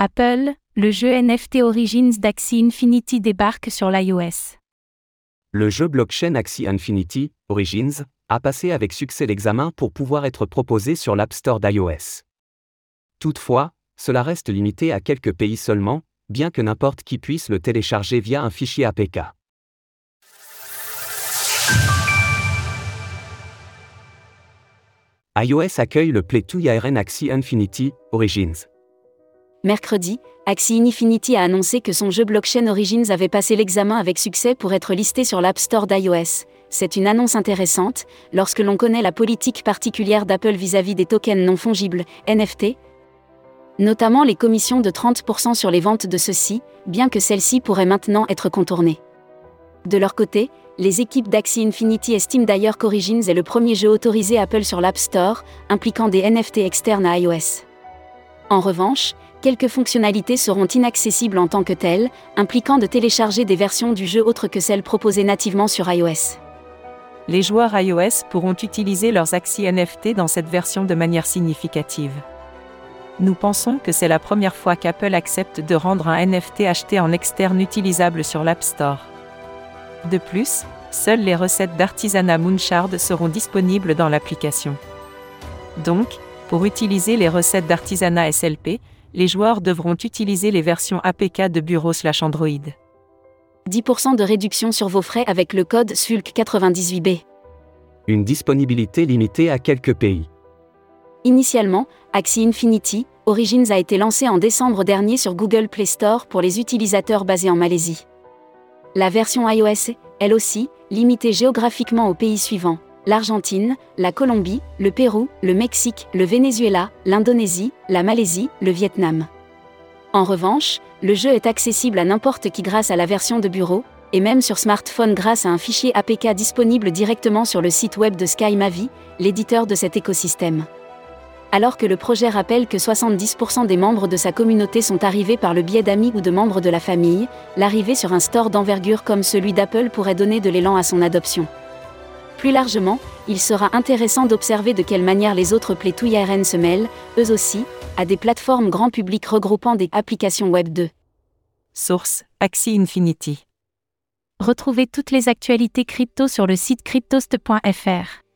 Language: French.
Apple, le jeu NFT Origins d'Axie Infinity débarque sur l'iOS. Le jeu blockchain Axie Infinity, Origins, a passé avec succès l'examen pour pouvoir être proposé sur l'App Store d'iOS. Toutefois, cela reste limité à quelques pays seulement, bien que n'importe qui puisse le télécharger via un fichier APK. iOS accueille le Play 2 IRN Axie Infinity, Origins. Mercredi, Axie Infinity a annoncé que son jeu blockchain Origins avait passé l'examen avec succès pour être listé sur l'App Store d'iOS. C'est une annonce intéressante, lorsque l'on connaît la politique particulière d'Apple vis-à-vis des tokens non fongibles, NFT, notamment les commissions de 30% sur les ventes de ceux-ci, bien que celles-ci pourraient maintenant être contournées. De leur côté, les équipes d'Axie Infinity estiment d'ailleurs qu'Origins est le premier jeu autorisé Apple sur l'App Store, impliquant des NFT externes à iOS. En revanche, quelques fonctionnalités seront inaccessibles en tant que telles, impliquant de télécharger des versions du jeu autres que celles proposées nativement sur iOS. Les joueurs iOS pourront utiliser leurs Axie NFT dans cette version de manière significative. Nous pensons que c'est la première fois qu'Apple accepte de rendre un NFT acheté en externe utilisable sur l'App Store. De plus, seules les recettes d'artisanat Moonshard seront disponibles dans l'application. Donc, pour utiliser les recettes d'artisanat SLP, les joueurs devront utiliser les versions APK de Bureau slash Android. 10% de réduction sur vos frais avec le code SULC98B. Une disponibilité limitée à quelques pays. Initialement, Axie Infinity, Origins a été lancé en décembre dernier sur Google Play Store pour les utilisateurs basés en Malaisie. La version iOS est, elle aussi, limitée géographiquement aux pays suivants l'Argentine, la Colombie, le Pérou, le Mexique, le Venezuela, l'Indonésie, la Malaisie, le Vietnam. En revanche, le jeu est accessible à n'importe qui grâce à la version de bureau, et même sur smartphone grâce à un fichier APK disponible directement sur le site web de SkyMavi, l'éditeur de cet écosystème. Alors que le projet rappelle que 70% des membres de sa communauté sont arrivés par le biais d'amis ou de membres de la famille, l'arrivée sur un store d'envergure comme celui d'Apple pourrait donner de l'élan à son adoption. Plus largement, il sera intéressant d'observer de quelle manière les autres 2 IRN se mêlent, eux aussi, à des plateformes grand public regroupant des applications Web 2. Source Axie Infinity. Retrouvez toutes les actualités crypto sur le site cryptost.fr.